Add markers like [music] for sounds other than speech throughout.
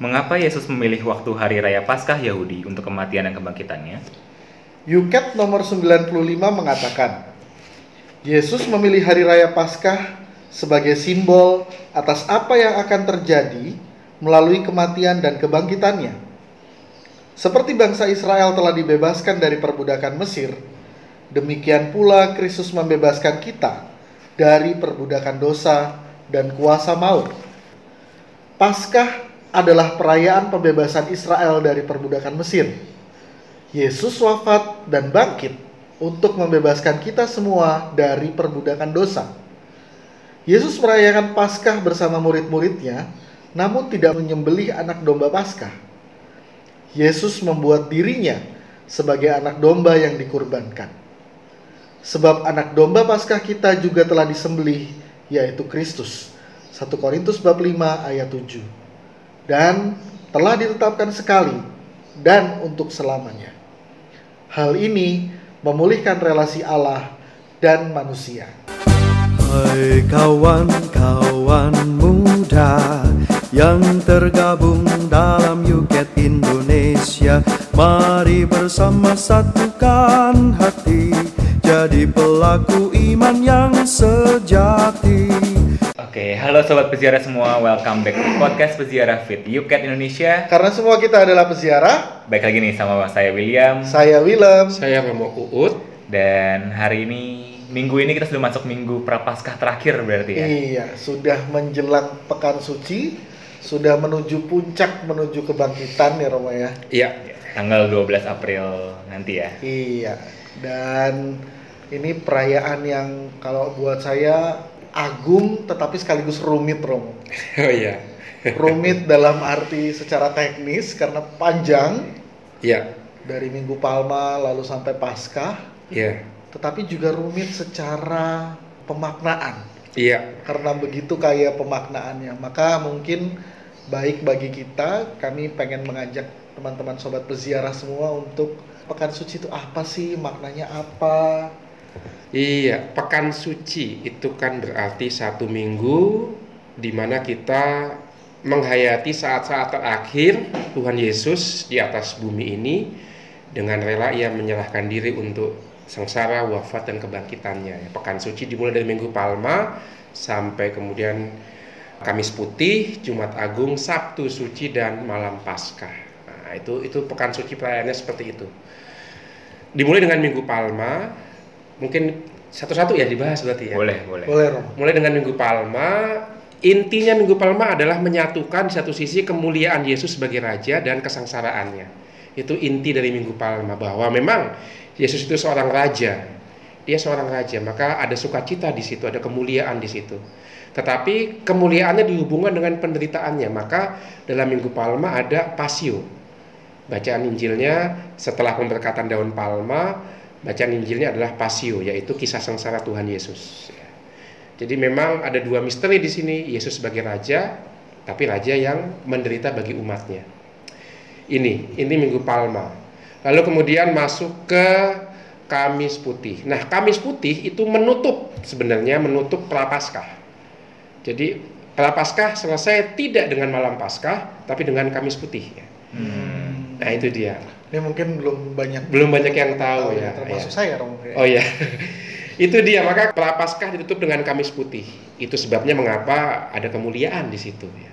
Mengapa Yesus memilih waktu hari raya Paskah Yahudi untuk kematian dan kebangkitannya? Yuket nomor 95 mengatakan, Yesus memilih hari raya Paskah sebagai simbol atas apa yang akan terjadi melalui kematian dan kebangkitannya. Seperti bangsa Israel telah dibebaskan dari perbudakan Mesir, demikian pula Kristus membebaskan kita dari perbudakan dosa dan kuasa maut. Paskah adalah perayaan pembebasan Israel dari perbudakan Mesir. Yesus wafat dan bangkit untuk membebaskan kita semua dari perbudakan dosa. Yesus merayakan Paskah bersama murid-muridnya, namun tidak menyembelih anak domba Paskah. Yesus membuat dirinya sebagai anak domba yang dikurbankan. Sebab anak domba Paskah kita juga telah disembelih, yaitu Kristus. 1 Korintus bab 5 ayat 7 dan telah ditetapkan sekali dan untuk selamanya. Hal ini memulihkan relasi Allah dan manusia. Hai kawan-kawan muda yang tergabung dalam Yuket Indonesia Mari bersama satukan hati Jadi pelaku iman yang sejati Oke, halo sobat peziarah semua, welcome back to podcast peziarah Fit Yuket Indonesia. Karena semua kita adalah peziarah, Baik lagi nih sama saya William saya Willem. Saya Romo Uut. dan hari ini minggu ini kita sudah masuk minggu prapaskah terakhir berarti ya. Iya, sudah menjelang pekan suci, sudah menuju puncak menuju kebangkitan ya Roma ya. Iya. Tanggal 12 April nanti ya. Iya, dan ini perayaan yang kalau buat saya agung tetapi sekaligus rumit Romo. [laughs] Oh iya. Rumit dalam arti secara teknis karena panjang Iya. dari Minggu Palma lalu sampai Paskah, Iya. tetapi juga rumit secara pemaknaan. Iya. Karena begitu kaya pemaknaannya, maka mungkin baik bagi kita, kami pengen mengajak teman-teman sobat peziarah semua untuk pekan suci itu apa sih, maknanya apa? Iya, pekan suci itu kan berarti satu minggu di mana kita menghayati saat-saat terakhir Tuhan Yesus di atas bumi ini dengan rela ia menyerahkan diri untuk sengsara, wafat dan kebangkitannya. Ya, Pekan suci dimulai dari Minggu Palma sampai kemudian Kamis Putih, Jumat Agung, Sabtu Suci dan malam Paskah. Nah, itu itu pekan suci perayaannya seperti itu. Dimulai dengan Minggu Palma, mungkin satu-satu ya dibahas berarti ya. Boleh, boleh. Boleh Romo. Mulai dengan Minggu Palma, intinya Minggu Palma adalah menyatukan di satu sisi kemuliaan Yesus sebagai raja dan kesengsaraannya. Itu inti dari Minggu Palma bahwa memang Yesus itu seorang raja. Dia seorang raja, maka ada sukacita di situ, ada kemuliaan di situ. Tetapi kemuliaannya dihubungkan dengan penderitaannya, maka dalam Minggu Palma ada pasio. Bacaan Injilnya setelah pemberkatan daun palma, bacaan Injilnya adalah pasio, yaitu kisah sengsara Tuhan Yesus. Ya. Jadi memang ada dua misteri di sini, Yesus sebagai raja, tapi raja yang menderita bagi umatnya. Ini, ini Minggu Palma. Lalu kemudian masuk ke Kamis Putih. Nah, Kamis Putih itu menutup sebenarnya menutup Prapaskah. Jadi Prapaskah selesai tidak dengan malam Paskah, tapi dengan Kamis Putih. ya. Hmm. Nah, itu dia. Ini mungkin belum banyak Belum banyak yang tahu ya. termasuk ya. saya Romo. Oh iya. [laughs] itu dia maka Prapaskah ditutup dengan Kamis Putih. Itu sebabnya mengapa ada kemuliaan di situ ya.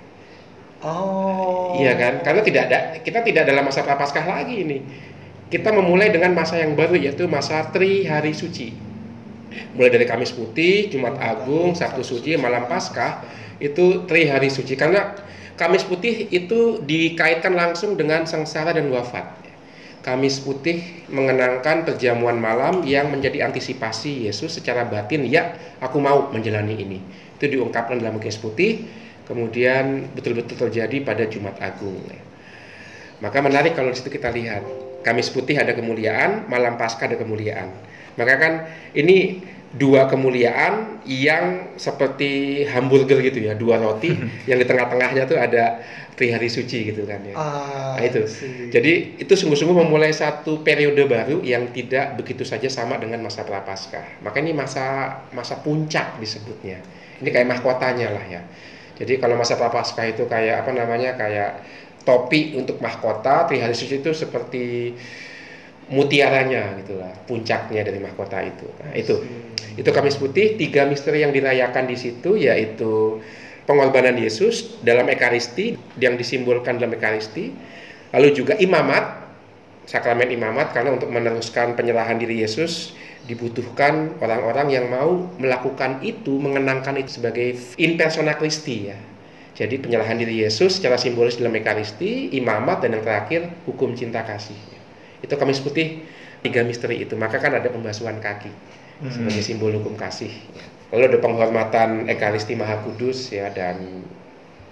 Oh. Iya kan? Karena tidak ada kita tidak dalam masa Prapaskah lagi ini. Kita memulai dengan masa yang baru yaitu masa Tri Hari Suci. Mulai dari Kamis Putih, Jumat Agung, Sabtu Suci, malam Paskah itu Tri Hari Suci karena Kamis Putih itu dikaitkan langsung dengan sengsara dan wafat. Kamis Putih mengenangkan perjamuan malam yang menjadi antisipasi Yesus secara batin, ya aku mau menjalani ini. Itu diungkapkan dalam Kamis Putih, kemudian betul-betul terjadi pada Jumat Agung. Maka menarik kalau di situ kita lihat, Kamis Putih ada kemuliaan, malam Paskah ada kemuliaan. Maka kan ini dua kemuliaan yang seperti hamburger gitu ya, dua roti [laughs] yang di tengah-tengahnya tuh ada Tri Hari Suci gitu kan ya. Ah, Nah, itu. sih. Jadi itu sungguh-sungguh memulai satu periode baru yang tidak begitu saja sama dengan masa prapaskah. Maka ini masa masa puncak disebutnya. Ini kayak mahkotanya lah ya. Jadi kalau masa prapaskah itu kayak apa namanya kayak topi untuk mahkota, Trihari Suci itu seperti mutiaranya gitulah, puncaknya dari mahkota itu. Nah, itu itu Kamis Putih, tiga misteri yang dirayakan di situ yaitu pengorbanan Yesus dalam Ekaristi yang disimbolkan dalam Ekaristi, lalu juga imamat, sakramen imamat karena untuk meneruskan penyerahan diri Yesus dibutuhkan orang-orang yang mau melakukan itu, mengenangkan itu sebagai in persona Christi ya. Jadi penyerahan diri Yesus secara simbolis dalam Ekaristi, imamat dan yang terakhir hukum cinta kasih. Itu Kamis Putih tiga misteri itu. Maka kan ada pembasuhan kaki Hmm. sebagai simbol hukum kasih. Lalu ada penghormatan Ekaristi Maha Kudus ya dan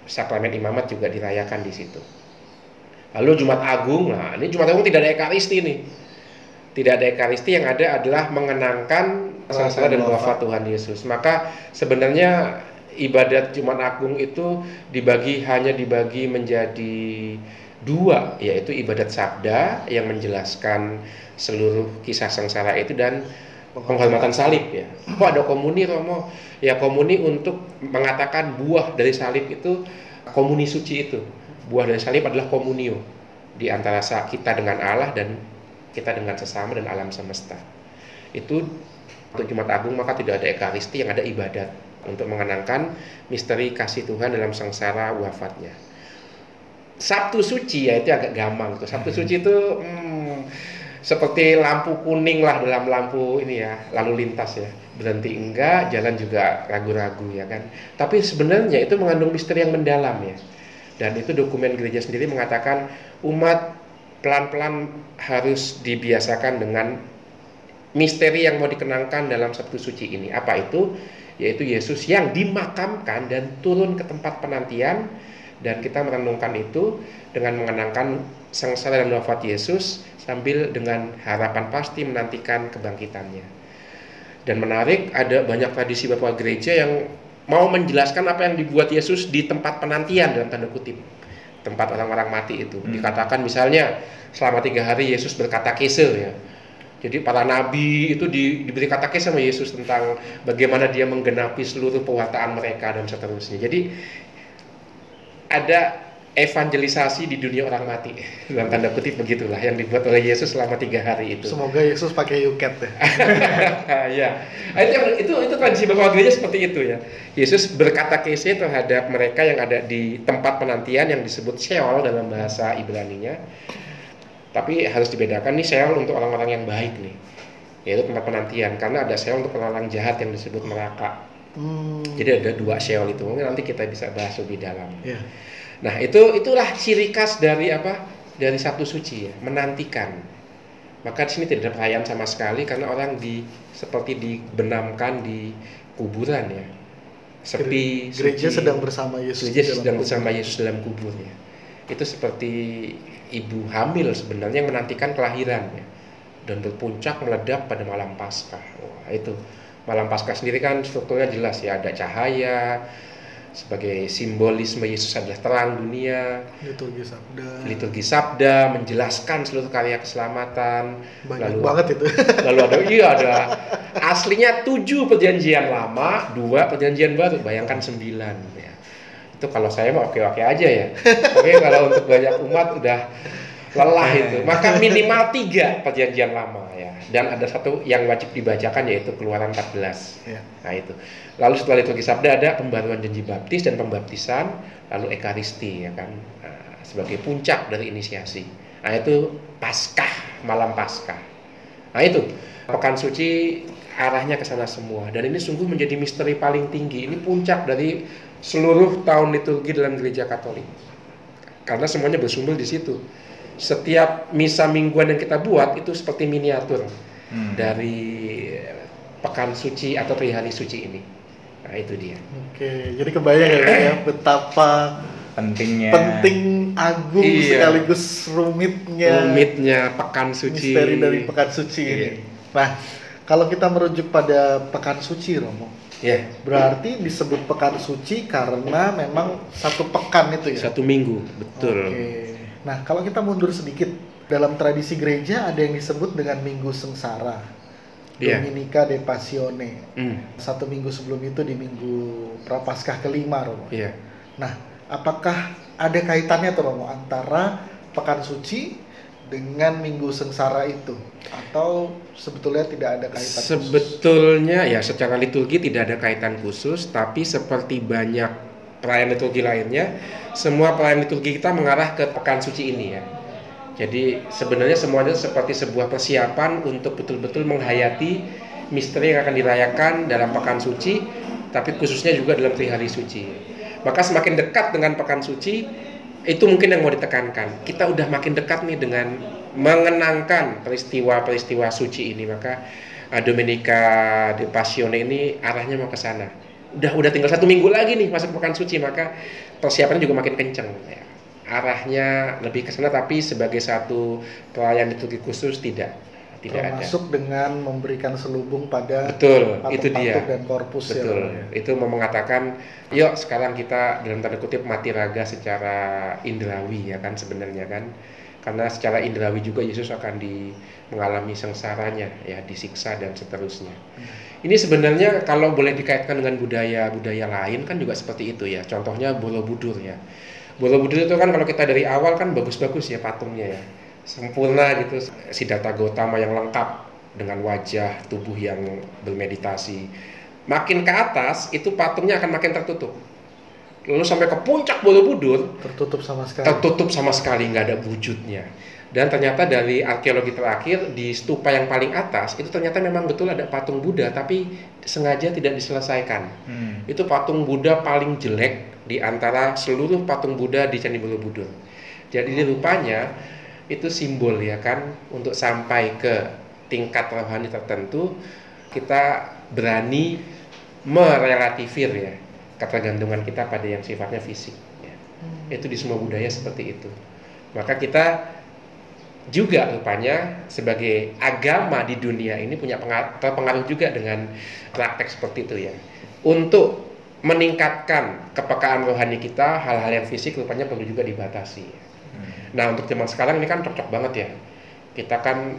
sakramen imamat juga dirayakan di situ. Lalu Jumat Agung, nah ini Jumat Agung tidak ada Ekaristi nih. Tidak ada Ekaristi yang ada adalah mengenangkan sengsara dan wafat Tuhan Yesus. Maka sebenarnya ibadat Jumat Agung itu dibagi hanya dibagi menjadi dua, yaitu ibadat sabda yang menjelaskan seluruh kisah sengsara itu dan penghormatan salib ya. Kok ada komuni Romo? Ya komuni untuk mengatakan buah dari salib itu komuni suci itu. Buah dari salib adalah komunio di antara kita dengan Allah dan kita dengan sesama dan alam semesta. Itu untuk Jumat Agung maka tidak ada ekaristi yang ada ibadat untuk mengenangkan misteri kasih Tuhan dalam sengsara wafatnya. Sabtu suci ya itu agak gampang tuh. Sabtu suci itu hmm, seperti lampu kuning lah dalam lampu ini ya lalu lintas ya. Berhenti enggak jalan juga ragu-ragu ya kan. Tapi sebenarnya itu mengandung misteri yang mendalam ya. Dan itu dokumen gereja sendiri mengatakan umat pelan-pelan harus dibiasakan dengan misteri yang mau dikenangkan dalam Sabtu Suci ini. Apa itu? Yaitu Yesus yang dimakamkan dan turun ke tempat penantian dan kita merenungkan itu dengan mengenangkan sengsara dan wafat Yesus sambil dengan harapan pasti menantikan kebangkitannya. Dan menarik ada banyak tradisi Bapak gereja yang mau menjelaskan apa yang dibuat Yesus di tempat penantian dalam tanda kutip tempat orang-orang mati itu Hmm. dikatakan misalnya selama tiga hari Yesus berkata kesel ya jadi para nabi itu di, diberi kata kisah sama Yesus tentang bagaimana dia menggenapi seluruh pewartaan mereka dan seterusnya. Jadi ada evangelisasi di dunia orang mati dalam tanda kutip begitulah yang dibuat oleh Yesus selama tiga hari itu. Semoga Yesus pakai yuket ya. [laughs] ya, Nah, itu, yang- itu itu tradisi bapak gereja seperti itu ya. Yesus berkata kese terhadap mereka yang ada di tempat penantian yang disebut Sheol dalam bahasa Ibrani-nya. Tapi harus dibedakan nih Sheol untuk orang-orang yang baik nih, yaitu tempat penantian. Karena ada Sheol untuk orang-orang jahat yang disebut neraka. Hmm, Jadi ada dua Sheol itu. Mungkin nanti kita bisa bahas lebih dalam. ya. Nah, itu itulah ciri khas dari apa? Dari Sabtu Suci ya, menantikan. Maka di sini tidak ada perayaan sama sekali karena orang di seperti dibenamkan di kuburan ya. Sepi, Gereja suci. sedang bersama Yesus. Gereja sedang kubur. bersama Yesus dalam kuburnya. Itu seperti ibu hamil sebenarnya yang menantikan kelahirannya dan berpuncak meledak pada malam Paskah. Wah, itu malam Paskah sendiri kan strukturnya jelas ya, ada cahaya sebagai simbolisme Yesus adalah terang dunia, liturgi sabda. liturgi sabda menjelaskan seluruh karya keselamatan, Banyak lalu banget itu. [laughs] lalu ada iya ada aslinya tujuh perjanjian lama dua perjanjian baru. Bayangkan sembilan ya. Itu kalau saya mah oke oke aja ya. Oke kalau untuk banyak umat udah lelah itu. Maka minimal tiga perjanjian lama ya. Dan ada satu yang wajib dibacakan yaitu keluaran 14 Ya. nah itu. Lalu setelah liturgi sabda ada pembaruan janji baptis dan pembaptisan lalu ekaristi ya kan? Nah, sebagai puncak dari inisiasi. Nah itu paskah malam paskah. Nah itu. Pekan suci arahnya ke sana semua. Dan ini sungguh menjadi misteri paling tinggi. Ini puncak dari seluruh tahun liturgi dalam gereja Katolik. Karena semuanya bersumber di situ. Setiap misa mingguan yang kita buat itu seperti miniatur Hmm. dari pekan suci atau trihari suci ini. Nah itu dia. Oke, jadi kebayang ya, ya [laughs] betapa pentingnya penting agung Iya. sekaligus rumitnya Rumitnya pekan suci. misteri dari pekan suci ini. Iya. Nah, kalau kita merujuk pada pekan suci Romo, Ya, berarti disebut pekan suci karena memang satu pekan itu ya. satu minggu, betul. Oke. Nah, kalau kita mundur sedikit, dalam tradisi gereja ada yang disebut dengan Minggu Sengsara. Iya. Dominica de Passione. Hmm, Satu minggu sebelum itu di Minggu Prapaskah kelima, Romo. iya. Nah, apakah ada kaitannya tuh Romo antara pekan suci dengan minggu sengsara itu atau sebetulnya tidak ada kaitan khusus? Sebetulnya ya secara liturgi tidak ada kaitan khusus, tapi seperti banyak perayaan liturgi lainnya, semua perayaan liturgi kita mengarah ke pekan suci ini ya. Jadi sebenarnya semuanya seperti sebuah persiapan untuk betul-betul menghayati misteri yang akan dirayakan dalam pekan suci, tapi khususnya juga dalam hari suci. Maka semakin dekat dengan pekan suci, itu mungkin yang mau ditekankan. Kita udah makin dekat nih dengan mengenangkan peristiwa-peristiwa suci ini, maka uh, Domenica de Passione ini arahnya mau ke sana. Udah udah tinggal satu minggu lagi nih masuk pekan suci, maka persiapannya juga makin kenceng. Ya. Arahnya lebih ke sana, tapi sebagai satu pelayan liturgi khusus tidak tidak termasuk ada. dengan memberikan selubung pada Betul, itu patung-patung dia. dan korpus ya, Betul. Ya. Itu mau mengatakan, yuk sekarang kita dalam tanda kutip mati raga secara indrawi ya kan sebenarnya kan. Karena secara indrawi juga Yesus akan di mengalami sengsaranya ya, disiksa dan seterusnya. Ini sebenarnya kalau boleh dikaitkan dengan budaya-budaya lain kan juga seperti itu ya. Contohnya Borobudur ya. Borobudur itu kan kalau kita dari awal kan bagus-bagus ya patungnya ya. Sempurna gitu. Siddhartha Gautama yang lengkap dengan wajah tubuh yang bermeditasi. Makin ke atas itu patungnya akan makin tertutup. Lalu sampai ke puncak Borobudur tertutup sama sekali. tertutup sama sekali nggak ada wujudnya. Dan ternyata dari arkeologi terakhir di stupa yang paling atas itu ternyata memang betul ada patung Buddha tapi sengaja tidak diselesaikan. Hmm. Itu patung Buddha paling jelek di antara seluruh patung Buddha di Candi Borobudur. Jadi ini rupanya itu simbol ya kan untuk sampai ke tingkat rohani tertentu kita berani merelativir ya ketergantungan kita pada yang sifatnya fisik. ya. Itu di semua budaya seperti itu. Maka kita juga rupanya sebagai agama di dunia ini punya pengaruh, juga dengan praktek seperti itu ya. Untuk meningkatkan kepekaan rohani kita, hal-hal yang fisik rupanya perlu juga dibatasi. Nah untuk zaman sekarang ini kan cocok banget ya. Kita kan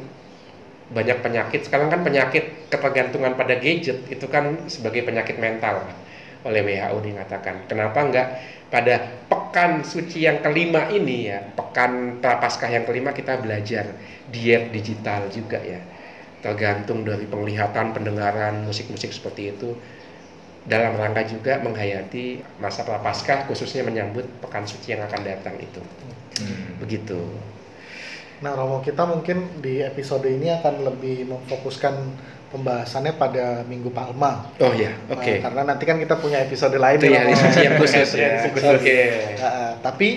banyak penyakit. Sekarang kan penyakit ketergantungan pada gadget itu kan sebagai penyakit mental oleh WHO dikatakan. Kenapa enggak pada pekan suci yang kelima ini ya, pekan prapaskah yang kelima kita belajar diet digital juga ya. Tergantung dari penglihatan, pendengaran, musik-musik seperti itu dalam rangka juga menghayati masa prapaskah khususnya menyambut pekan suci yang akan datang itu. Hmm. Begitu. Nah, Romo kita mungkin di episode ini akan lebih memfokuskan pembahasannya pada Minggu Palma. Oh ya, Nah, oke. karena nanti kan kita punya episode lain Itu ya, yang khusus [laughs] ya. Triharisi khusus. Oke. Nah, tapi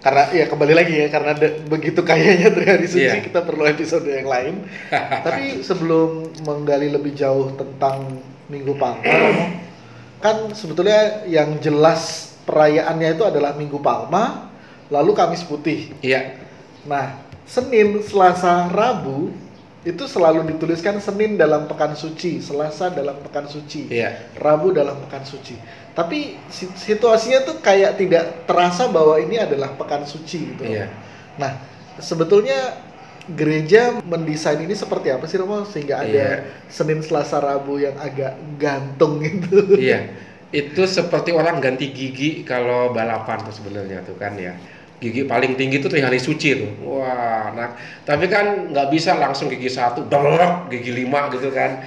karena ya kembali lagi ya karena de- begitu kayanya Trihari Suci Iya. kita perlu episode yang lain. [laughs] tapi sebelum menggali lebih jauh tentang Minggu Palma, kan sebetulnya yang jelas perayaannya itu adalah Minggu Palma, lalu Kamis Putih. Iya. Nah, Senin, Selasa, Rabu itu selalu dituliskan Senin dalam pekan suci, Selasa dalam pekan suci, Iya. Rabu dalam pekan suci. Tapi si- situasinya tuh kayak tidak terasa bahwa ini adalah pekan suci gitu. Iya. Nah, sebetulnya gereja mendesain ini seperti apa sih Romo sehingga ada Iya. Senin, Selasa, Rabu yang agak gantung gitu. Iya, itu seperti orang ganti gigi kalau balapan tuh sebenarnya tuh kan ya. Gigi paling tinggi tuh hari suci tuh. Wah, nah tapi kan nggak bisa langsung gigi satu, dong gigi lima gitu kan.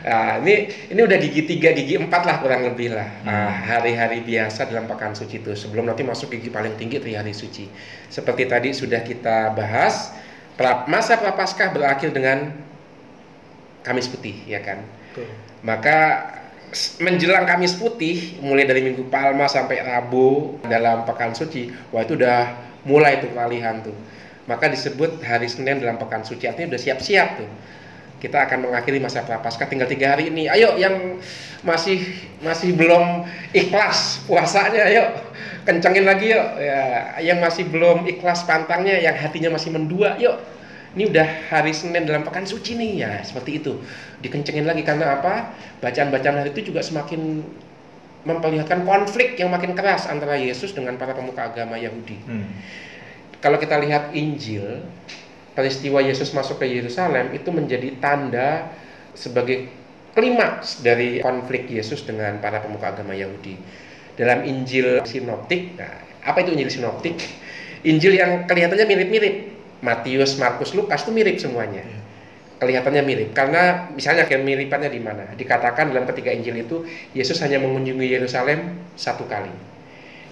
Nah, ini ini udah gigi tiga, gigi empat lah kurang lebih lah. Ah, hari-hari biasa dalam pekan suci itu sebelum nanti masuk gigi paling tinggi hari suci. Seperti tadi sudah kita bahas, pra- masa prapaskah berakhir dengan Kamis Putih, ya kan? Tuh. Maka menjelang Kamis Putih, mulai dari Minggu Palma sampai Rabu dalam pekan suci, wah itu udah mulai tuh peralihan tuh. Maka disebut hari Senin dalam pekan suci, artinya udah siap-siap tuh. Kita akan mengakhiri masa prapaskah tinggal tiga hari ini. Ayo yang masih masih belum ikhlas puasanya, ayo kencengin lagi yuk. Ya, yang masih belum ikhlas pantangnya, yang hatinya masih mendua, yuk ini udah hari Senin dalam pekan suci nih ya seperti itu dikencengin lagi karena apa bacaan-bacaan hari itu juga semakin memperlihatkan konflik yang makin keras antara Yesus dengan para pemuka agama Yahudi Hmm. kalau kita lihat Injil peristiwa Yesus masuk ke Yerusalem itu menjadi tanda sebagai klimaks dari konflik Yesus dengan para pemuka agama Yahudi dalam Injil sinoptik. Nah, apa itu Injil sinoptik? Injil yang kelihatannya mirip-mirip. Matius, Markus, Lukas itu mirip semuanya. Kelihatannya mirip karena misalnya kemiripannya di mana? Dikatakan dalam ketiga Injil itu Yesus hanya mengunjungi Yerusalem satu kali.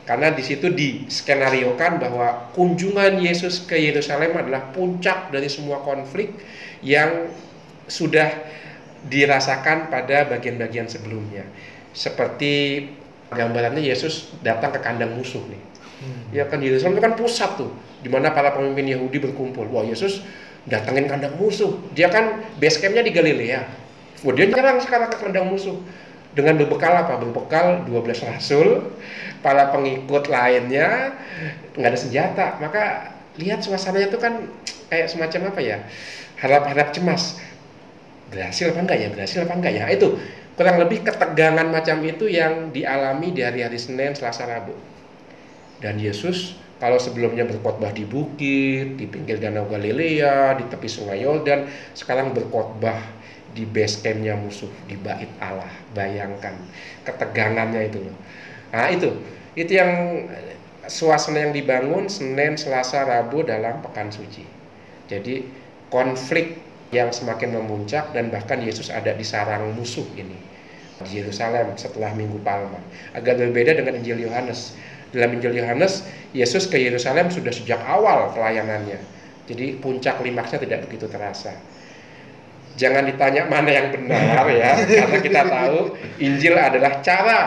Karena di situ diskenariokan bahwa kunjungan Yesus ke Yerusalem adalah puncak dari semua konflik yang sudah dirasakan pada bagian-bagian sebelumnya. Seperti gambarannya Yesus datang ke kandang musuh nih. Ya kan Yerusalem itu kan pusat tuh, di mana para pemimpin Yahudi berkumpul. Wah Yesus datangin kandang musuh. Dia kan base campnya di Galilea. Wah dia nyerang sekarang ke kandang musuh dengan berbekal apa? Berbekal 12 rasul, para pengikut lainnya nggak ada senjata. Maka lihat suasananya itu kan kayak semacam apa ya? Harap-harap cemas. Berhasil apa enggak ya? Berhasil apa enggak ya? Itu kurang lebih ketegangan macam itu yang dialami di hari-hari Senin, Selasa, Rabu. Dan Yesus kalau sebelumnya berkhotbah di bukit, di pinggir danau Galilea, di tepi sungai Yordan, sekarang berkhotbah di base campnya musuh di bait Allah. Bayangkan ketegangannya itu. Nah itu, itu yang suasana yang dibangun Senin, Selasa, Rabu dalam pekan suci. Jadi konflik yang semakin memuncak dan bahkan Yesus ada di sarang musuh ini di Yerusalem setelah Minggu Palma. Agak berbeda dengan Injil Yohanes dalam Injil Yohanes, Yesus ke Yerusalem sudah sejak awal pelayanannya. Jadi puncak klimaksnya tidak begitu terasa. Jangan ditanya mana yang benar ya, [laughs] karena kita tahu Injil adalah cara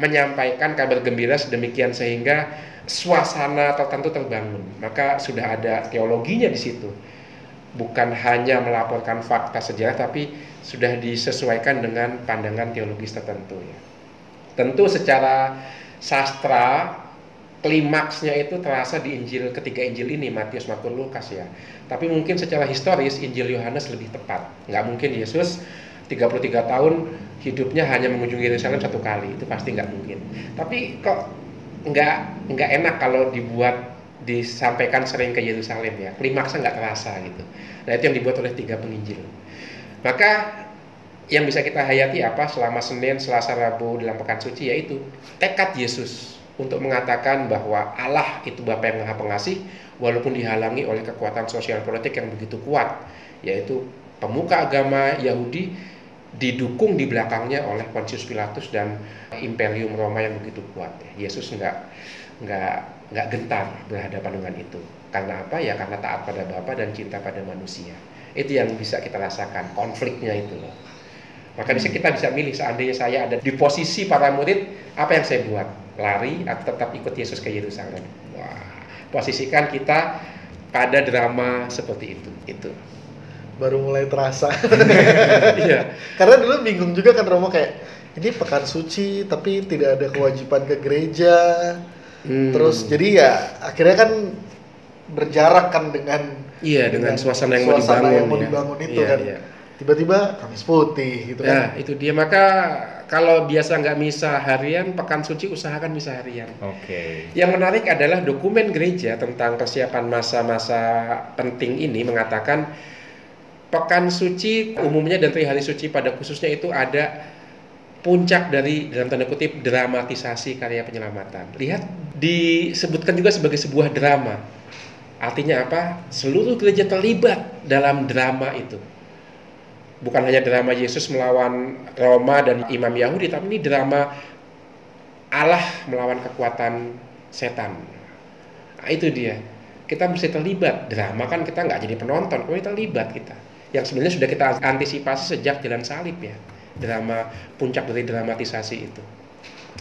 menyampaikan kabar gembira sedemikian sehingga suasana tertentu terbangun. Maka sudah ada teologinya di situ. Bukan hanya melaporkan fakta sejarah tapi sudah disesuaikan dengan pandangan teologis tertentu ya. Tentu secara sastra klimaksnya itu terasa di Injil ketiga Injil ini Matius, Markus, Lukas ya. Tapi mungkin secara historis Injil Yohanes lebih tepat. Nggak mungkin Yesus 33 tahun hidupnya hanya mengunjungi Yerusalem satu kali itu pasti nggak mungkin. Tapi kok nggak nggak enak kalau dibuat disampaikan sering ke Yerusalem ya. Klimaksnya nggak terasa gitu. Nah itu yang dibuat oleh tiga penginjil. Maka yang bisa kita hayati apa selama Senin, Selasa, Rabu dalam pekan suci yaitu tekad Yesus untuk mengatakan bahwa Allah itu Bapa yang Maha Pengasih walaupun dihalangi oleh kekuatan sosial politik yang begitu kuat yaitu pemuka agama Yahudi didukung di belakangnya oleh Pontius Pilatus dan Imperium Roma yang begitu kuat. Yesus nggak nggak nggak gentar berhadapan dengan itu. Karena apa? Ya karena taat pada Bapa dan cinta pada manusia. Itu yang bisa kita rasakan konfliknya itu loh. Maka bisa kita bisa milih seandainya saya ada di posisi para murid, apa yang saya buat? Lari atau tetap ikut Yesus ke Yerusalem? Wah, posisikan kita pada drama seperti itu. Itu. Baru mulai terasa. [laughs] Iya. Karena dulu bingung juga kan Romo kayak ini pekan suci tapi tidak ada kewajiban ke gereja. Hmm. Terus jadi ya akhirnya kan berjarak kan dengan Iya, dengan suasana yang mau suasana dibangun, yang mau ya. dibangun itu Iya, kan. iya. Tiba-tiba Kamis Putih gitu Nah, kan. itu dia. Maka kalau biasa nggak misa harian, pekan suci usahakan misa harian. Oke. Yang menarik adalah dokumen gereja tentang persiapan masa-masa penting ini mengatakan pekan suci umumnya dan hari suci pada khususnya itu ada puncak dari dalam tanda kutip dramatisasi karya penyelamatan. Lihat disebutkan juga sebagai sebuah drama. Artinya apa? Seluruh gereja terlibat dalam drama itu. Bukan hanya drama Yesus melawan Roma dan imam Yahudi, tapi ini drama Allah melawan kekuatan setan. Nah, itu dia. Kita mesti terlibat. Drama kan kita nggak jadi penonton, tapi terlibat kita. Yang sebenarnya sudah kita antisipasi sejak jalan salib ya. Drama puncak dari dramatisasi itu.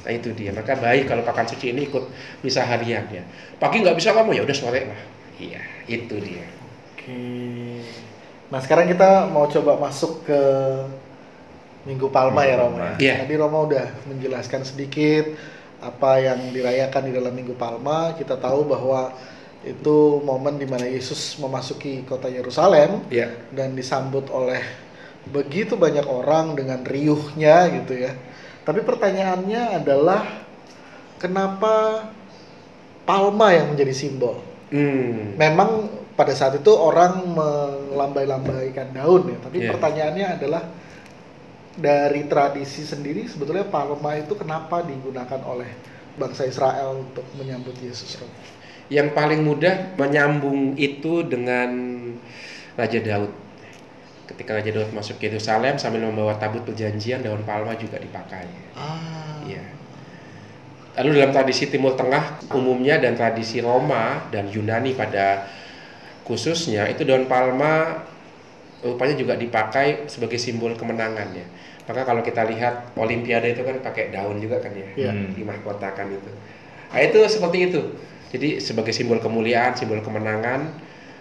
Nah itu dia. Maka baik kalau pakan suci ini ikut misa harian ya. Pagi nggak bisa kamu ya udah sore lah. Iya, itu dia. Oke. Nah sekarang kita mau coba masuk ke Minggu Palma ya Romo. ya. Iya. Tadi Romo udah menjelaskan sedikit apa yang dirayakan di dalam Minggu Palma. Kita tahu bahwa itu momen di mana Yesus memasuki kota Yerusalem Iya. dan disambut oleh begitu banyak orang dengan riuhnya gitu ya. Tapi pertanyaannya adalah kenapa palma yang menjadi simbol? Hmm. Memang pada saat itu orang melambai-lambaikan daun ya, tapi Iya. pertanyaannya adalah dari tradisi sendiri sebetulnya palma itu kenapa digunakan oleh bangsa Israel untuk menyambut Yesus? Rob? Yang paling mudah menyambung itu dengan Raja Daud. Ketika Raja Daud masuk ke Yerusalem sambil membawa tabut perjanjian, daun palma juga dipakai. Ah. Iya. Lalu dalam tradisi Timur Tengah umumnya dan tradisi Roma dan Yunani pada khususnya itu daun palma rupanya juga dipakai sebagai simbol kemenangan ya. Maka kalau kita lihat Olimpiade itu kan pakai daun juga kan ya. Hmm. dimahkotakan itu. Nah itu seperti itu. Jadi sebagai simbol kemuliaan, simbol kemenangan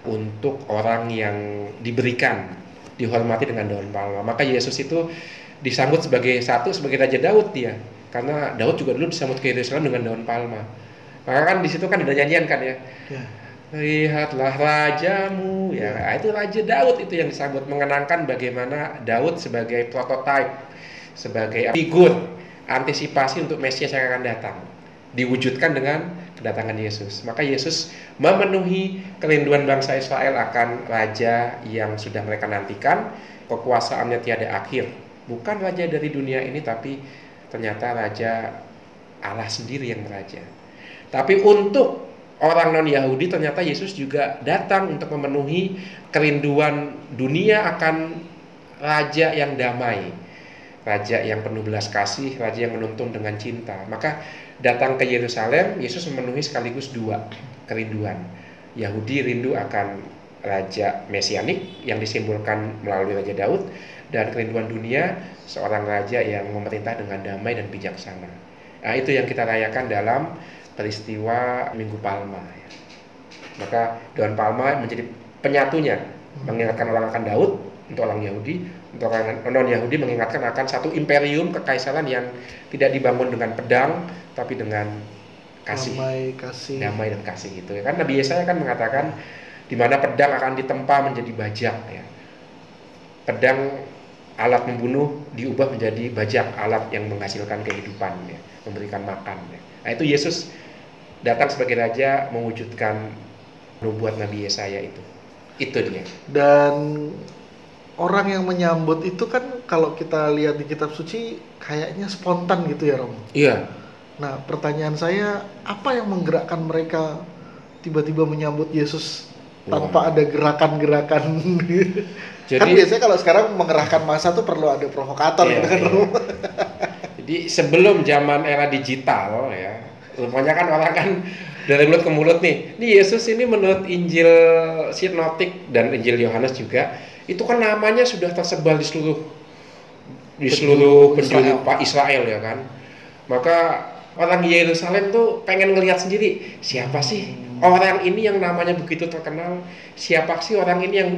untuk orang yang diberikan, dihormati dengan daun palma. Maka Yesus itu disambut sebagai satu sebagai Raja Daud dia. Karena Daud juga dulu disambut ke Yerusalem dengan daun palma. Maka kan di situ kan ada nyanyian kan ya. Ya. Lihatlah rajamu ya. Nah, itu Raja Daud itu yang disambut mengenangkan bagaimana Daud sebagai prototype, sebagai figur antisipasi untuk Mesias yang akan datang diwujudkan dengan kedatangan Yesus. Maka Yesus memenuhi kerinduan bangsa Israel akan raja yang sudah mereka nantikan, kekuasaannya tiada akhir. Bukan raja dari dunia ini tapi ternyata raja Allah sendiri yang meraja. Tapi untuk orang non Yahudi ternyata Yesus juga datang untuk memenuhi kerinduan dunia akan raja yang damai, raja yang penuh belas kasih, raja yang menuntun dengan cinta. Maka datang ke Yerusalem, Yesus memenuhi sekaligus dua kerinduan. Yahudi rindu akan raja mesianik yang disimbolkan melalui Raja Daud dan kerinduan dunia seorang raja yang memerintah dengan damai dan bijaksana. Nah, itu yang kita rayakan dalam peristiwa Minggu Palma. ya. Maka daun palma menjadi penyatunya, mengingatkan orang akan Daud untuk orang Yahudi, untuk orang non Yahudi mengingatkan akan satu imperium kekaisaran yang tidak dibangun dengan pedang, tapi dengan kasih, Damai, kasih. damai dan kasih itu. Kan Nabi Yesaya kan mengatakan di mana pedang akan ditempa menjadi bajak ya. Pedang alat membunuh diubah menjadi bajak alat yang menghasilkan kehidupan ya, memberikan makan ya. Nah, itu Yesus datang sebagai raja mewujudkan nubuat Nabi Yesaya itu. Itu dia. Dan orang yang menyambut itu kan kalau kita lihat di kitab suci kayaknya spontan gitu ya Rom. Iya. Nah pertanyaan saya apa yang menggerakkan mereka tiba-tiba menyambut Yesus tanpa ada gerakan-gerakan? [laughs] kan Jadi biasanya kalau sekarang mengerahkan masa tuh perlu ada provokator Iya, gitu kan iya. Jadi sebelum zaman era digital ya, rupanya kan orang kan dari mulut ke mulut nih. Ini Yesus ini menurut Injil Sinoptik dan Injil Yohanes juga, itu kan namanya sudah tersebar di seluruh di seluruh penjuru Pak Israel ya kan. Maka orang Yerusalem tuh pengen ngelihat sendiri siapa sih orang ini yang namanya begitu terkenal, siapa sih orang ini yang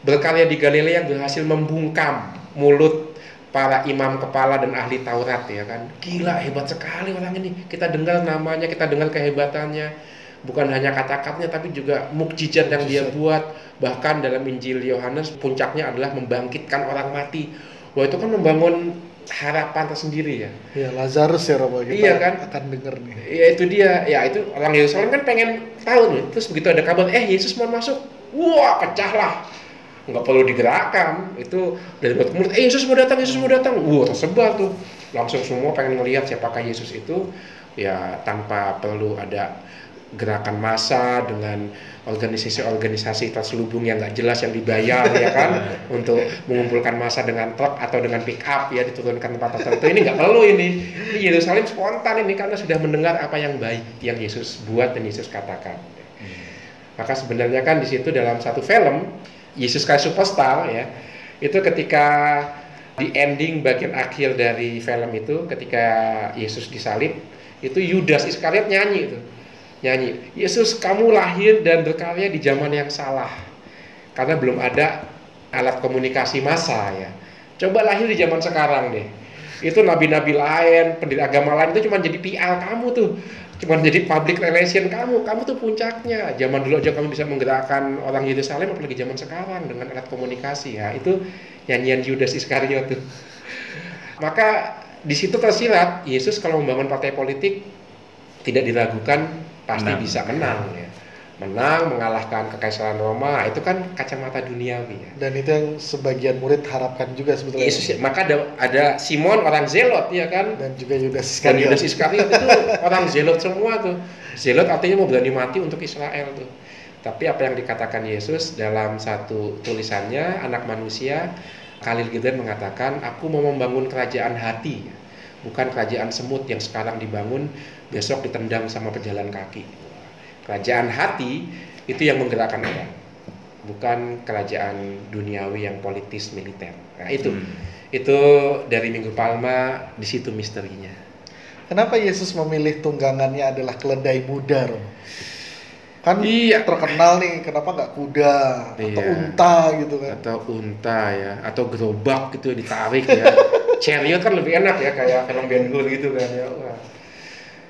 berkarya di Galilea yang berhasil membungkam mulut para imam kepala dan ahli Taurat ya kan. Gila hebat sekali orang ini. Kita dengar namanya, kita dengar kehebatannya. Bukan hanya kata-katanya tapi juga mukjizat yang dia buat. Bahkan dalam Injil Yohanes puncaknya adalah membangkitkan orang mati. Wah itu kan membangun harapan tersendiri ya. Ya Lazarus ya Rom kita Iya kan? akan denger nih. Ya itu dia, ya itu orang Yerusalem kan pengen tahu nih. Terus begitu ada kabar, eh Yesus mau masuk, wah pecahlah. Nggak perlu digerakkan, itu dari mulut ke mulut, eh Yesus mau datang, Yesus mau datang. Wah tersebar tuh. Langsung semua pengen ngelihat siapakah Yesus itu, ya tanpa perlu ada gerakan massa dengan organisasi-organisasi terselubung yang nggak jelas yang dibayar ya kan? [laughs] Untuk mengumpulkan massa dengan truk atau dengan pick up ya diturunkan tempat tertentu. Ini nggak perlu ini. Ini Yerusalem spontan ini karena sudah mendengar apa yang baik yang Yesus buat dan Yesus katakan. Maka sebenarnya kan di situ dalam satu film Yesus kayak superstar ya. Itu ketika di ending bagian akhir dari film itu ketika Yesus disalib itu Yudas Iskariot nyanyi itu. Nyanyi Yesus kamu lahir dan berkarya di zaman yang salah karena belum ada alat komunikasi massa ya. Coba lahir di zaman sekarang deh. Itu nabi-nabi lain pendiri agama lain itu cuma jadi PR kamu tuh cuma jadi public relation kamu kamu tuh puncaknya zaman dulu aja kamu bisa menggerakkan orang Yerusalem apalagi zaman sekarang dengan alat komunikasi ya itu nyanyian Yudas Iskariot tuh [laughs] maka di situ tersirat Yesus kalau membangun partai politik tidak diragukan pasti Menang. bisa menang ya. Menang, mengalahkan kekaisaran Roma, itu kan kacamata duniawi ya. Dan itu yang sebagian murid harapkan juga sebetulnya. Yesus, maka ada, ada Simon orang zelot ya kan, Dan juga Yudas dan Iskariot. Yudas Iskariot itu [laughs] orang zelot semua tuh. Zelot artinya mau berani mati untuk Israel tuh. Tapi apa yang dikatakan Yesus dalam satu tulisannya, anak manusia, Khalil Gibran mengatakan, aku mau membangun kerajaan hati, bukan kerajaan semut yang sekarang dibangun, besok ditendang sama pejalan kaki. Kerajaan hati itu yang menggerakkan orang, bukan kerajaan duniawi yang politis militer. Nah itu, Hmm. itu dari Minggu Palma di situ misterinya. Kenapa Yesus memilih tunggangannya adalah keledai muda, Romo? Kan Iya. terkenal nih, kenapa nggak kuda atau Iya. unta gitu kan? atau unta ya atau gerobak gitu ditarik ya [laughs] chariot kan lebih enak ya kayak film Ben Hur gitu kan ya Wah.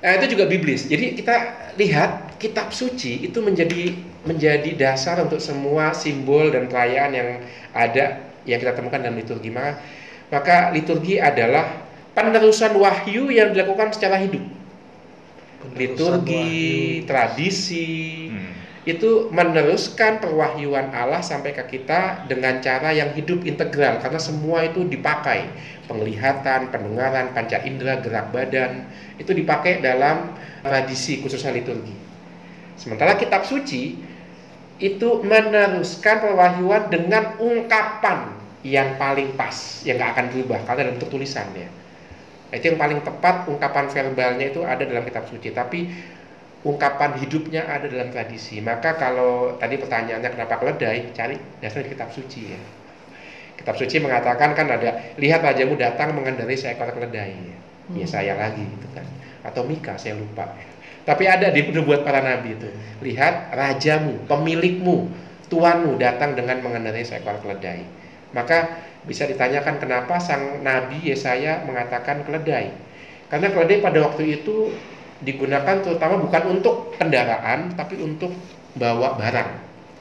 Nah, itu juga biblis jadi kita lihat kitab suci itu menjadi menjadi dasar untuk semua simbol dan perayaan yang ada yang kita temukan dalam liturgi maka maka liturgi adalah penerusan wahyu yang dilakukan secara hidup Penerusan liturgi wahyu. tradisi Hmm. Itu meneruskan perwahyuan Allah sampai ke kita dengan cara yang hidup integral karena semua itu dipakai penglihatan, pendengaran, panca indera, gerak badan itu dipakai dalam tradisi khususnya liturgi. Sementara kitab suci itu meneruskan perwahyuan dengan ungkapan yang paling pas yang nggak akan berubah karena dalam bentuk tulisan ya. Nah, Itu yang paling tepat ungkapan verbalnya itu ada dalam kitab suci tapi ungkapan hidupnya ada dalam tradisi. Maka kalau tadi pertanyaannya kenapa keledai, cari dasar di kitab suci ya. Kitab suci mengatakan kan ada lihat rajamu datang mengendarai seekor keledai. Ya saya lagi gitu kan. Atau Mika saya lupa. Tapi ada di buat para nabi itu. Lihat rajamu, pemilikmu, tuanmu datang dengan mengendarai seekor keledai. Maka bisa ditanyakan kenapa sang nabi Yesaya mengatakan keledai. Karena keledai pada waktu itu digunakan terutama bukan untuk kendaraan tapi untuk bawa barang,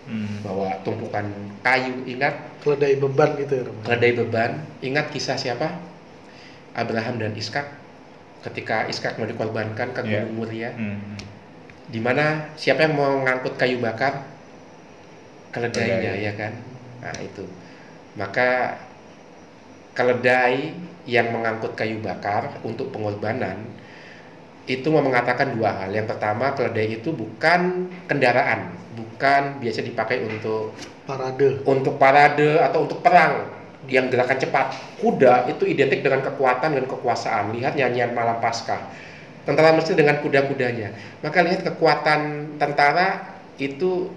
Hmm. bawa tumpukan kayu. Ingat Keledai beban gitu ya, keledai beban. Ingat kisah siapa? Abraham dan Ishak ketika Ishak mau dikorbankan ke Iya. Gunung Muria. Hmm. Di mana siapa yang mau ngangkut kayu bakar? Keledainya Keledai. ya kan. Nah, itu. Maka keledai yang mengangkut kayu bakar untuk pengorbanan itu mau mengatakan dua hal. Yang pertama, keledai itu bukan kendaraan, bukan biasa dipakai untuk Parade. untuk parade atau untuk perang yang gerakan cepat. Kuda itu identik dengan kekuatan dan kekuasaan. Lihat nyanyian malam Paskah. Tentara Mesir dengan kuda-kudanya. Maka lihat kekuatan tentara itu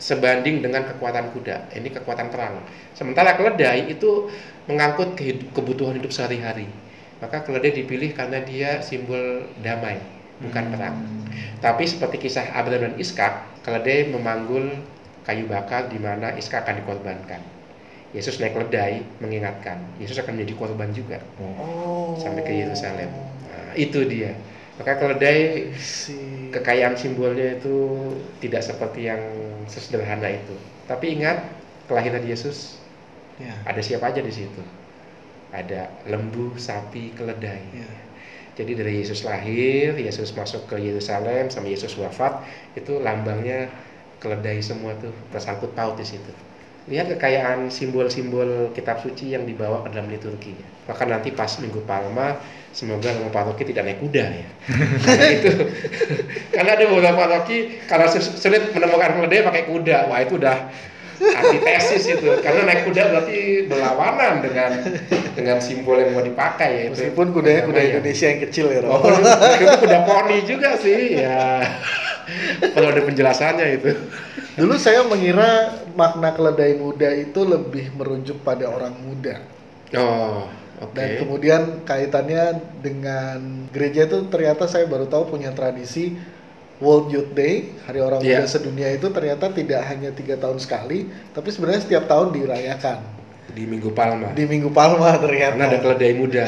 sebanding dengan kekuatan kuda. Ini kekuatan perang. Sementara keledai itu mengangkut kebutuhan hidup sehari-hari. Maka keledai dipilih karena dia simbol damai, bukan perang. Tapi seperti kisah Abraham dan Iskak, keledai memanggul kayu bakar di mana Iskak akan dikorbankan. Yesus naik keledai mengingatkan, Yesus akan menjadi korban juga Oh. sampai ke Yerusalem. Nah, itu dia. Maka keledai kekayaan simbolnya itu tidak seperti yang sesederhana itu. Tapi ingat kelahiran Yesus ya. ada siapa aja di situ? Ada lembu, sapi, keledai. Ya. Jadi dari Yesus lahir, Yesus masuk ke Yerusalem, sama Yesus wafat, itu lambangnya keledai semua tuh bersangkut paut di situ. Lihat kekayaan simbol-simbol kitab suci yang dibawa ke dalam liturgi. Bahkan nanti pas Minggu Palma, semoga Romo Paroki tidak naik kuda ya. Karena [laughs] itu, [laughs] karena ada beberapa paroki kalau sus- sulit menemukan keledai pakai kuda, wah itu udah antitesis itu. Karena naik kuda berarti berlawanan dengan dengan simbol yang mau dipakai ya. Meskipun kuda Namanya. Indonesia yang kecil ya, Oh, Romo. itu kuda poni juga sih, ya. Perlu ada penjelasannya itu. Dulu saya mengira makna keledai muda itu lebih merujuk pada orang muda. Oh, oke. Dan kemudian kaitannya dengan gereja itu ternyata saya baru tahu punya tradisi World Youth Day, Hari Orang Iya. Muda Sedunia itu ternyata tidak hanya tiga tahun sekali, tapi sebenarnya setiap tahun dirayakan Di Minggu Palma. di Minggu Palma ternyata. Karena ada keledai muda.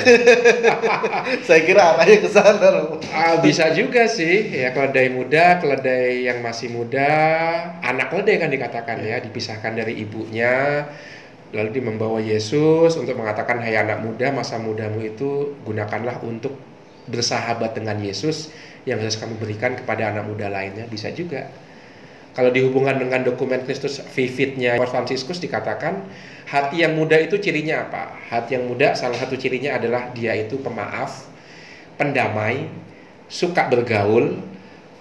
[laughs] saya kira arahnya ke sana. Romo. Ah, bisa juga sih, ya keledai muda, keledai yang masih muda, anak keledai kan dikatakan ya, dipisahkan dari ibunya, lalu dia membawa Yesus untuk mengatakan, Hai anak muda, masa mudamu itu gunakanlah untuk bersahabat dengan Yesus yang harus kamu berikan kepada anak muda lainnya, bisa juga. Kalau dihubungkan dengan dokumen Kristus vividnya Paus Franciscus dikatakan hati yang muda itu cirinya apa? Hati yang muda salah satu cirinya adalah dia itu pemaaf, pendamai, suka bergaul,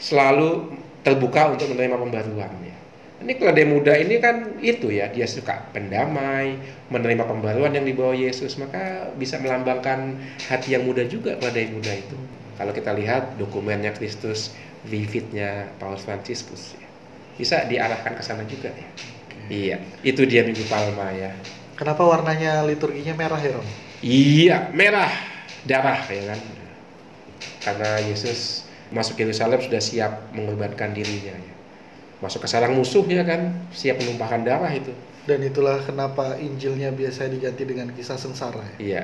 selalu terbuka untuk menerima pembaruan. ya. Ini keledai muda ini kan itu ya, dia suka pendamai, menerima pembaruan yang dibawa Yesus, maka bisa melambangkan hati yang muda juga keledai muda itu. Kalau kita lihat dokumennya Kristus vividnya Paus Franciscus ya. Bisa diarahkan ke sana juga ya. Iya, itu dia Minggu Palma ya. Kenapa warnanya liturginya merah ya, Rom? Iya, merah darah ya kan. Karena Yesus masuk Yerusalem sudah siap mengorbankan dirinya ya. Masuk ke sarang musuh ya kan, siap menumpahkan darah itu. Dan itulah kenapa Injilnya biasanya diganti dengan kisah sengsara ya. Iya.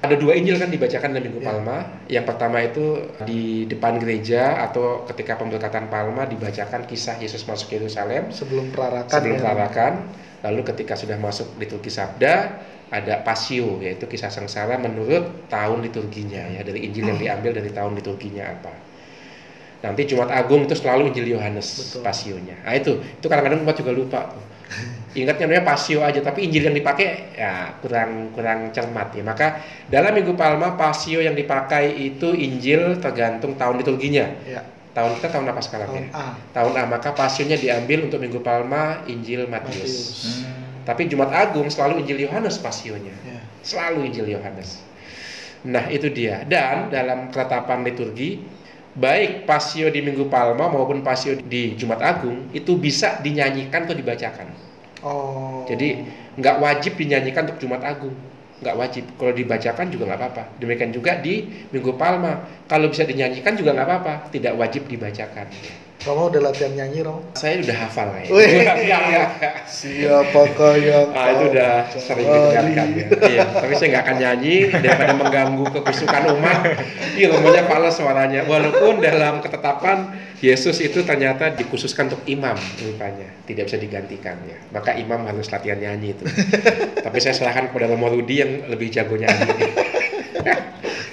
Ada dua Injil kan dibacakan dalam Minggu Iya. Palma. Yang pertama itu di depan gereja atau ketika pemberkatan Palma dibacakan kisah Yesus masuk Yerusalem Sebelum perarakan sebelum ya. perarakan. Lalu ketika sudah masuk liturgi Sabda ada pasio yaitu kisah sengsara menurut tahun liturginya ya dari Injil yang diambil dari tahun liturginya apa. Nanti Jumat Agung itu selalu Injil Yohanes Betul. pasionya. Nah itu itu kadang-kadang umat juga lupa. tuh. Ingatnya namanya pasio aja tapi Injil yang dipakai ya kurang kurang cermat ya. Maka dalam Minggu Palma pasio yang dipakai itu Injil tergantung tahun liturginya. Ya, Tahun kita tahun apa sekarang tahun ya? A. Tahun A maka pasionya diambil untuk Minggu Palma Injil Matius. Matius. Tapi Jumat Agung selalu Injil Yohanes pasionya. Ya. Selalu Injil Yohanes. Nah, itu dia. Dan dalam ketetapan liturgi, baik pasio di Minggu Palma maupun pasio di Jumat Agung itu bisa dinyanyikan atau dibacakan. Oh. Jadi nggak wajib dinyanyikan untuk Jumat Agung, nggak wajib. Kalau dibacakan juga nggak apa-apa. Demikian juga di Minggu Palma, kalau bisa dinyanyikan juga nggak apa-apa, tidak wajib dibacakan. Romo udah latihan nyanyi, Romo? Saya udah hafal ya. Wih. Enggak, [laughs] enggak. Siapakah yang Ah itu udah sering didengarkan ya. Iya, tapi saya nggak akan nyanyi daripada mengganggu kekusukan umat. Iya, namanya fals suaranya. Walaupun dalam ketetapan Yesus itu ternyata dikhususkan untuk imam rupanya, tidak bisa digantikan ya. Maka imam harus latihan nyanyi itu. tapi saya serahkan kepada Romo Rudi yang lebih jago nyanyi.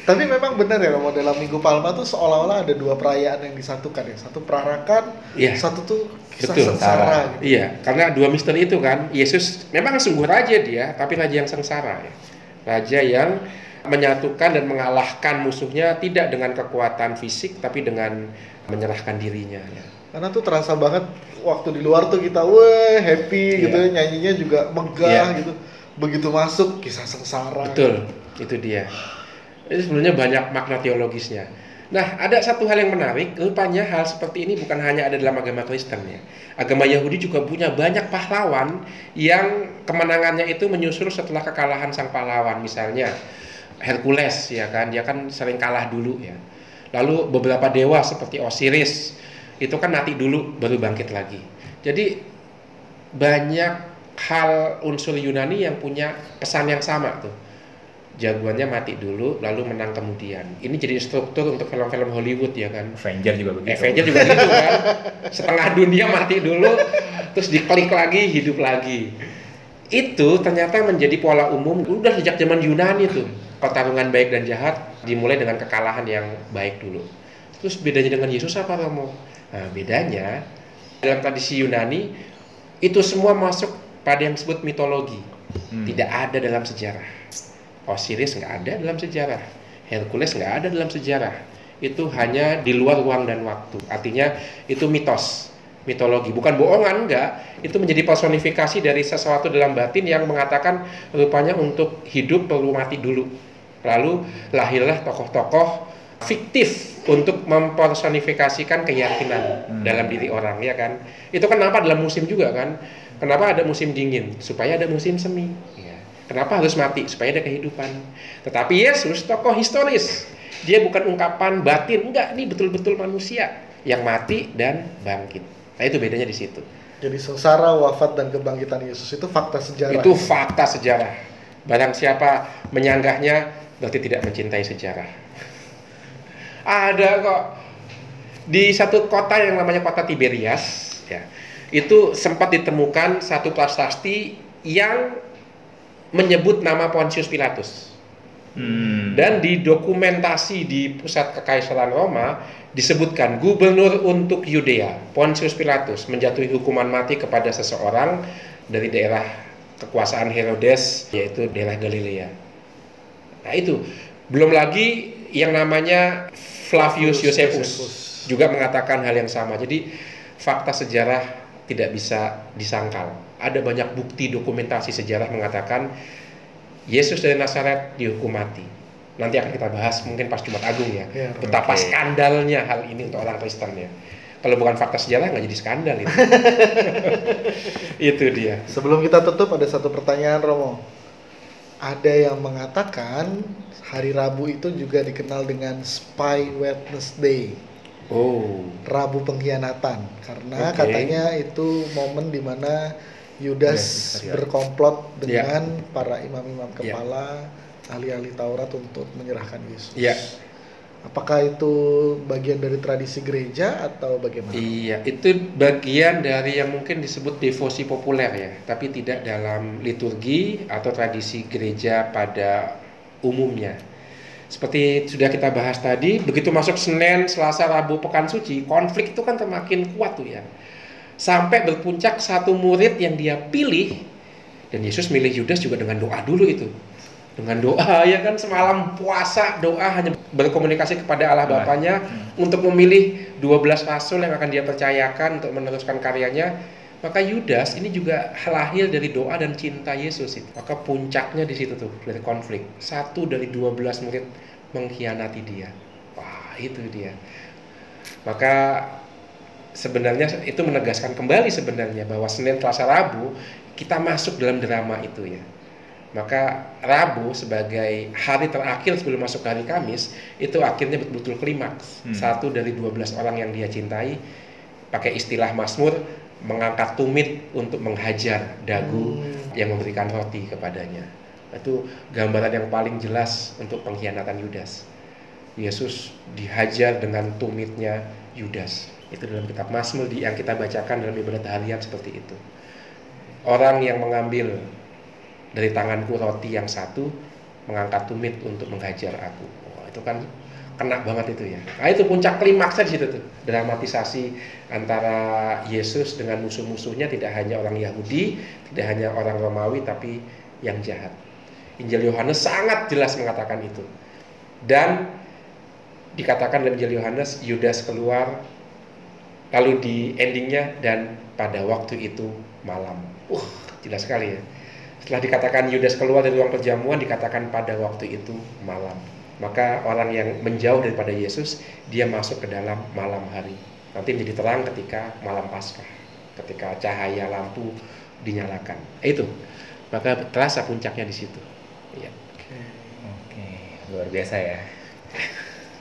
Tapi memang benar ya Romo dalam Minggu Palma tuh seolah-olah ada dua perayaan yang disatukan ya. Satu perarakan, Iya. satu tuh kisah Betul. sengsara gitu. Iya, karena dua misteri itu kan, Yesus memang sungguh raja dia, tapi raja yang sengsara ya. Raja yang menyatukan dan mengalahkan musuhnya tidak dengan kekuatan fisik, tapi dengan menyerahkan dirinya. ya. Karena tuh terasa banget waktu di luar tuh kita wah happy Iya. gitu ya, nyanyinya juga megah Iya. gitu. Begitu masuk kisah sengsara. Betul, itu dia. Ini sebenarnya banyak makna teologisnya. Nah, ada satu hal yang menarik, rupanya hal seperti ini bukan hanya ada dalam agama Kristen ya. Agama Yahudi juga punya banyak pahlawan yang kemenangannya itu menyusul setelah kekalahan sang pahlawan. Misalnya Hercules ya kan, dia kan sering kalah dulu ya. Lalu beberapa dewa seperti Osiris itu kan mati dulu baru bangkit lagi. Jadi banyak hal unsur Yunani yang punya pesan yang sama tuh jagoannya mati dulu lalu menang kemudian. Ini jadi struktur untuk film-film Hollywood ya kan? Avenger juga begitu. Avenger juga gitu kan? [laughs] Setengah dunia mati dulu terus diklik lagi hidup lagi. Itu ternyata menjadi pola umum udah sejak zaman Yunani tuh. Pertarungan baik dan jahat dimulai dengan kekalahan yang baik dulu. Terus bedanya dengan Yesus apa Romo? Nah bedanya dalam tradisi Yunani itu semua masuk pada yang disebut mitologi. Hmm. tidak ada dalam sejarah Osiris nggak ada dalam sejarah. Hercules nggak ada dalam sejarah. Itu hanya di luar ruang dan waktu. Artinya itu mitos mitologi. Bukan bohongan enggak itu menjadi personifikasi dari sesuatu dalam batin yang mengatakan rupanya untuk hidup perlu mati dulu. Lalu lahirlah tokoh-tokoh fiktif untuk mempersonifikasikan keyakinan Hmm. dalam diri orang ya kan? Itu kenapa dalam musim juga kan? Kenapa ada musim dingin? Supaya ada musim semi. ya. Kenapa harus mati? Supaya ada kehidupan. Tetapi Yesus tokoh historis dia bukan ungkapan batin. Enggak ini betul-betul manusia yang mati dan bangkit. Nah itu bedanya di situ. Jadi sengsara, wafat dan kebangkitan Yesus itu fakta sejarah. itu fakta sejarah. Barang siapa menyanggahnya berarti tidak mencintai sejarah. Ada kok. Di satu kota yang namanya kota Tiberias ya itu sempat ditemukan satu prasasti yang menyebut nama Pontius Pilatus Hmm. Dan di dokumentasi di pusat kekaisaran Roma disebutkan gubernur untuk Yudea, Pontius Pilatus menjatuhi hukuman mati kepada seseorang dari daerah kekuasaan Herodes yaitu daerah Galilea. Nah, itu belum lagi yang namanya Flavius Josephus juga mengatakan hal yang sama. Jadi fakta sejarah tidak bisa disangkal. Ada banyak bukti dokumentasi sejarah mengatakan Yesus dari Nazaret dihukum mati. Nanti akan kita bahas mungkin pas Jumat Agung ya. Ya, Betapa oke. skandalnya hal ini untuk orang Kristen ya. Kalau bukan fakta sejarah nggak jadi skandal itu. [laughs] itu dia. Sebelum kita tutup ada satu pertanyaan Romo. Ada yang mengatakan hari Rabu itu juga dikenal dengan Spy Wednesday, Oh. Rabu pengkhianatan, karena Oke. katanya itu momen di mana Yudas Iskariot. berkomplot Ya. dengan para imam-imam Ya. kepala, ahli-ahli Taurat untuk menyerahkan Yesus. Iya. Apakah itu bagian dari tradisi gereja atau bagaimana? Iya, itu bagian dari yang mungkin disebut devosi populer ya, tapi tidak dalam liturgi atau tradisi gereja pada umumnya. Seperti sudah kita bahas tadi, begitu masuk Senin, Selasa, Rabu, Pekan Suci, konflik itu kan semakin kuat tuh ya. Sampai berpuncak satu murid yang dia pilih, dan Yesus milih Yudas juga dengan doa dulu itu. Dengan doa [laughs] ya kan semalam puasa doa hanya berkomunikasi kepada Allah. Bapaknya untuk memilih 12 rasul yang akan dia percayakan untuk meneruskan karyanya. Maka Yudas ini juga lahir dari doa dan cinta Yesus itu. Maka puncaknya di situ tuh dari konflik. Satu dari 12 murid mengkhianati dia. Wah, itu dia. Maka sebenarnya itu menegaskan kembali sebenarnya bahwa Senin, Selasa, Rabu kita masuk dalam drama itu ya. Maka Rabu sebagai hari terakhir sebelum masuk hari Kamis itu akhirnya betul-betul klimaks. Hmm. Satu dari 12 orang yang dia cintai pakai istilah Mazmur mengangkat tumit untuk menghajar dagu Hmm. yang memberikan roti kepadanya. Itu gambaran yang paling jelas untuk pengkhianatan Yudas. Yesus dihajar dengan tumitnya Yudas. Itu dalam kitab Mazmur yang kita bacakan dalam ibadat harian seperti itu. Orang yang mengambil dari tanganku roti yang satu mengangkat tumit untuk menghajar aku. Wah, itu kan kena banget itu ya. Nah, itu puncak klimaksnya di situ tuh. Dramatisasi antara Yesus dengan musuh-musuhnya tidak hanya orang Yahudi, tidak hanya orang Romawi tapi yang jahat. Injil Yohanes sangat jelas mengatakan itu. Dan dikatakan dalam Injil Yohanes Yudas keluar lalu di endingnya dan pada waktu itu malam. Wah, jelas sekali ya. Setelah dikatakan Yudas keluar dari ruang perjamuan dikatakan pada waktu itu malam. Maka orang yang menjauh daripada Yesus dia masuk ke dalam malam hari. Nanti menjadi terang ketika malam Paskah, ketika cahaya lampu dinyalakan. Eh, Itu. Maka terasa puncaknya di situ. Iya. Oke, luar biasa ya.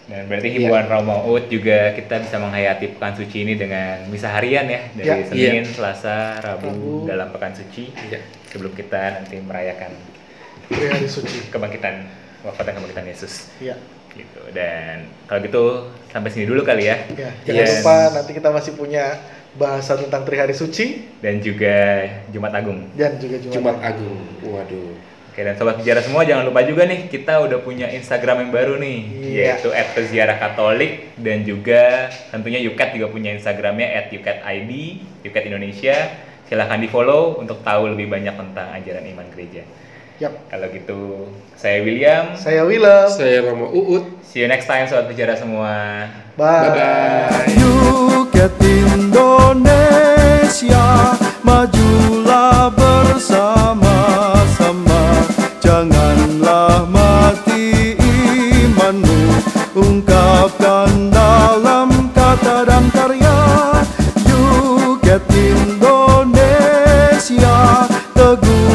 Dan berarti hiburan Romo Ut juga kita bisa menghayati pekan suci ini dengan misa harian ya dari Ya. Senin, Selasa, Rabu, Rabu. dalam pekan suci Iya. sebelum kita nanti merayakan Hari hari suci. kebangkitan wafat dan kebangkitan Yesus Iya. gitu. Dan kalau gitu sampai sini dulu kali ya. Ya, jangan Yes. lupa nanti kita masih punya bahasan tentang Trihari Suci Dan juga Jumat Agung. dan juga Jumat. Jumat Agung. Waduh. Oke dan sobat sejarah semua jangan lupa juga nih kita udah punya Instagram yang baru nih Iya. yaitu @peziarah_katolik dan juga tentunya Yukat juga punya Instagramnya @yukatid Yukat Indonesia silahkan di follow untuk tahu lebih banyak tentang ajaran iman gereja. Yap. Kalau gitu saya William, Saya Willem. Saya Romo Uut. see you next time sobat sejarah semua. Bye. Bye-bye. Yuket Indonesia Majulah bersama-sama Ungkapkan dalam kata dan karya. Yuket Indonesia Teguhkan